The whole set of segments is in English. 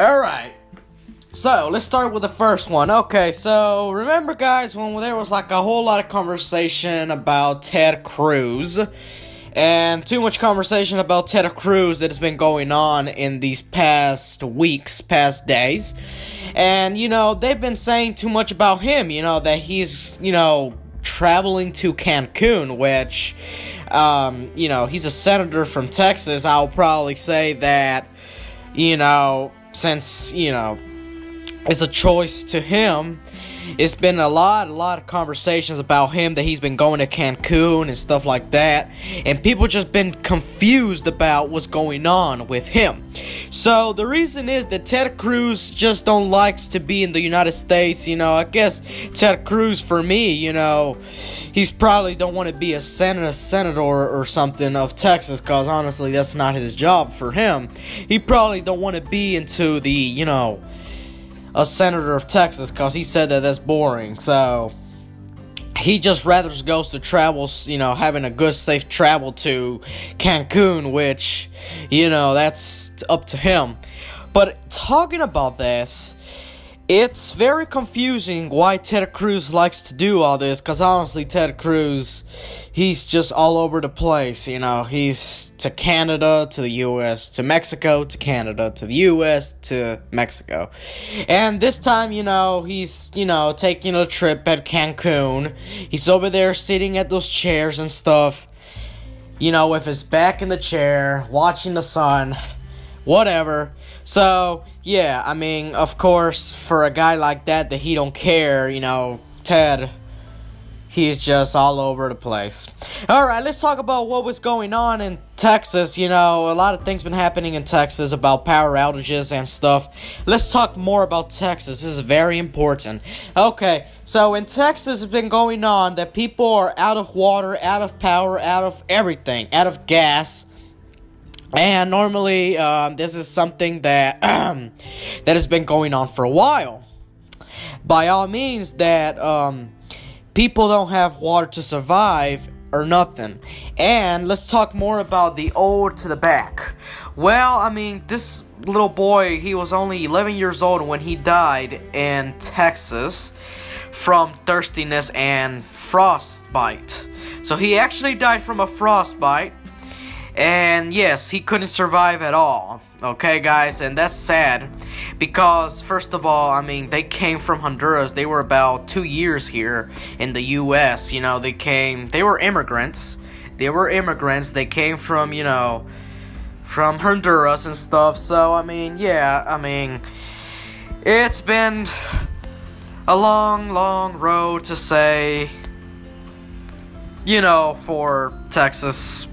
Alright. So, let's start with the first one. Okay, so remember, guys, when there was like a whole lot of conversation about Ted Cruz, and too much conversation about Ted Cruz that has been going on in these past weeks, past days. And, you know, they've been saying too much about him, you know, that he's, you know, traveling to Cancun, which, um, you know, he's a senator from Texas. I'll probably say that, you know, since, you know, it's a choice to him. It's been a lot, a lot of conversations about him that he's been going to Cancun and stuff like that, and people just been confused about what's going on with him. So the reason is that Ted Cruz just don't likes to be in the United States. You know, I guess Ted Cruz for me, you know, he's probably don't want to be a senator, senator or something of Texas, cause honestly, that's not his job for him. He probably don't want to be into the, you know a senator of Texas because he said that that's boring. So he just rather goes to travel, you know, having a good, safe travel to Cancun, which, you know, that's up to him. But talking about this, it's very confusing why Ted Cruz likes to do all this because honestly, Ted Cruz, he's just all over the place. You know, he's to Canada, to the US, to Mexico, to Canada, to the US, to Mexico. And this time, you know, he's, you know, taking a trip at Cancun. He's over there sitting at those chairs and stuff, you know, with his back in the chair, watching the sun whatever. So, yeah, I mean, of course, for a guy like that that he don't care, you know, Ted he's just all over the place. All right, let's talk about what was going on in Texas. You know, a lot of things been happening in Texas about power outages and stuff. Let's talk more about Texas. This is very important. Okay, so in Texas, it's been going on that people are out of water, out of power, out of everything, out of gas. And normally, um, this is something that that has been going on for a while. By all means, that um, people don't have water to survive or nothing. And let's talk more about the old to the back. Well, I mean, this little boy, he was only 11 years old when he died in Texas from thirstiness and frostbite. So he actually died from a frostbite and yes, he couldn't survive at all. Okay, guys, and that's sad because, first of all, I mean, they came from Honduras. They were about two years here in the U.S. You know, they came, they were immigrants. They were immigrants. They came from, you know, from Honduras and stuff. So, I mean, yeah, I mean, it's been a long, long road to say, you know, for Texas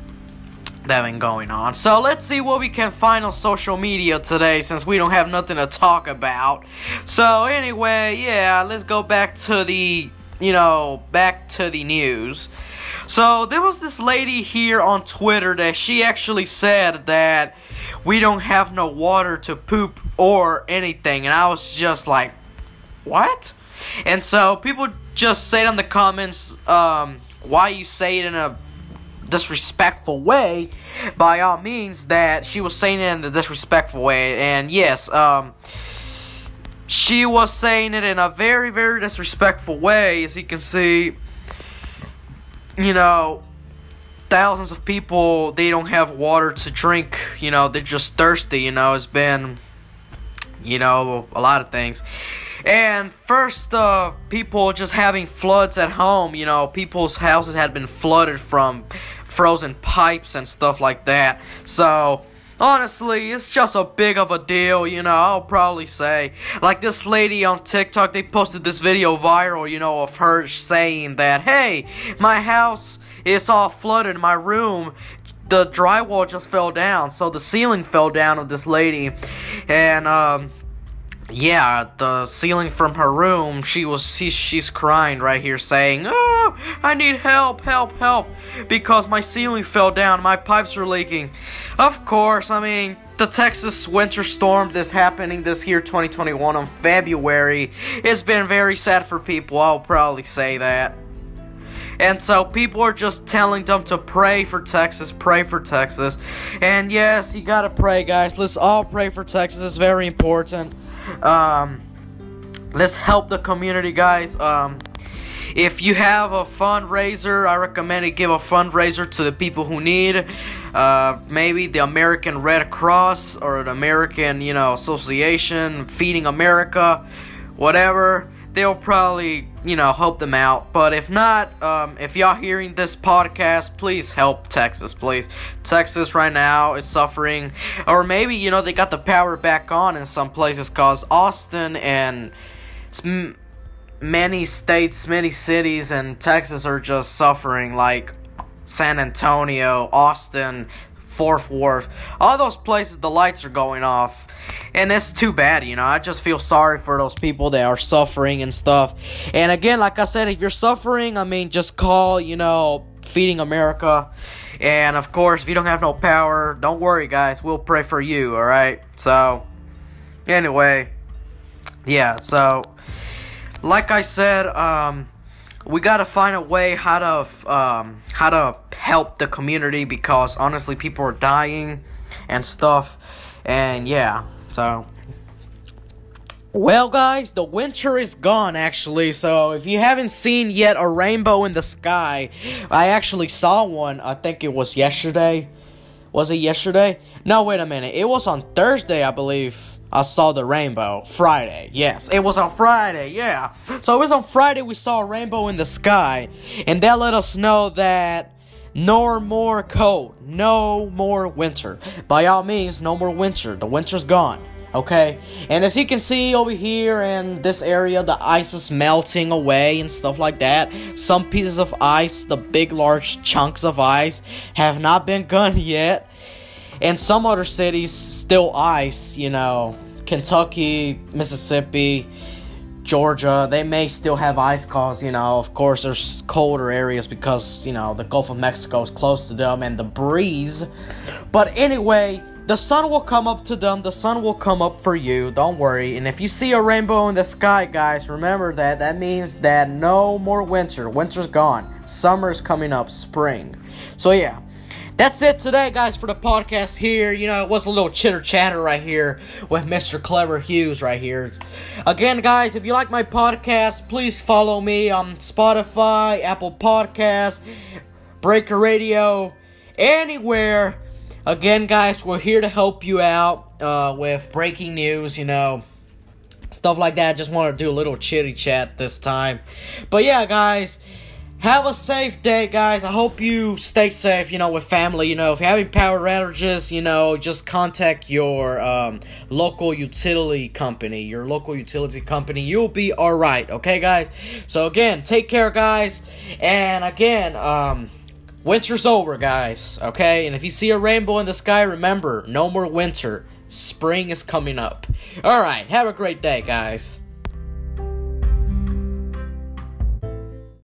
that been going on. So let's see what we can find on social media today since we don't have nothing to talk about. So anyway, yeah, let's go back to the, you know, back to the news. So there was this lady here on Twitter that she actually said that we don't have no water to poop or anything and I was just like, "What?" And so people just say in the comments um, why you say it in a disrespectful way, by all means, that she was saying it in a disrespectful way. And yes, um, she was saying it in a very, very disrespectful way, as you can see. You know, thousands of people, they don't have water to drink, you know, they're just thirsty, you know, it's been, you know, a lot of things. And first, uh, people just having floods at home, you know, people's houses had been flooded from frozen pipes and stuff like that. So, honestly, it's just a big of a deal, you know, I'll probably say. Like this lady on TikTok, they posted this video viral, you know, of her saying that, hey, my house is all flooded, my room the drywall just fell down, so the ceiling fell down of this lady, and um, yeah, the ceiling from her room, she was she, she's crying right here saying, "Oh, I need help, help, help because my ceiling fell down, my pipes are leaking." Of course, I mean, the Texas winter storm that's happening this year 2021 on February, it's been very sad for people. I'll probably say that. And so people are just telling them to pray for Texas, pray for Texas. And yes, you gotta pray, guys. Let's all pray for Texas. It's very important. Um, let's help the community, guys. Um, if you have a fundraiser, I recommend you give a fundraiser to the people who need. Uh, maybe the American Red Cross or the American, you know, Association, Feeding America, whatever they'll probably, you know, help them out. But if not, um, if y'all hearing this podcast, please help Texas, please. Texas right now is suffering, or maybe you know they got the power back on in some places, cause Austin and many states, many cities in Texas are just suffering, like San Antonio, Austin, Fort Worth, all those places, the lights are going off. And it's too bad, you know. I just feel sorry for those people that are suffering and stuff. And again, like I said, if you're suffering, I mean, just call, you know, Feeding America. And of course, if you don't have no power, don't worry, guys. We'll pray for you, alright? So, anyway, yeah, so, like I said, um, we gotta find a way how to um, how to help the community because honestly people are dying and stuff. And yeah so. Well guys the winter is gone actually. So if you haven't seen yet a rainbow in the sky i actually saw one. I think it was yesterday. Was it yesterday? No wait a minute. It was on thursday i believe I saw the rainbow. Friday. Yes, it was on Friday. Yeah. So it was on Friday we saw a rainbow in the sky. And that let us know that no more cold. No more winter. By all means, no more winter. The winter's gone. Okay? And as you can see over here in this area, the ice is melting away and stuff like that. Some pieces of ice, the big, large chunks of ice, have not been gone yet. And some other cities still ice, you know, Kentucky, Mississippi, Georgia, they may still have ice cause, you know, of course there's colder areas because, you know, the Gulf of Mexico is close to them and the breeze. But anyway, the sun will come up to them, the sun will come up for you, don't worry. And if you see a rainbow in the sky, guys, remember that that means that no more winter. Winter's gone. Summer's coming up, spring. So yeah, that's it today, guys, for the podcast here. You know, it was a little chitter chatter right here with Mr. Clever Hughes right here. Again, guys, if you like my podcast, please follow me on Spotify, Apple Podcasts, Breaker Radio, anywhere. Again, guys, we're here to help you out uh, with breaking news, you know, stuff like that. Just want to do a little chitty chat this time. But yeah, guys. Have a safe day, guys. I hope you stay safe, you know, with family. You know, if you're having power outages, you know, just contact your um, local utility company. Your local utility company. You'll be alright, okay, guys? So, again, take care, guys. And again, um, winter's over, guys, okay? And if you see a rainbow in the sky, remember, no more winter. Spring is coming up. Alright, have a great day, guys.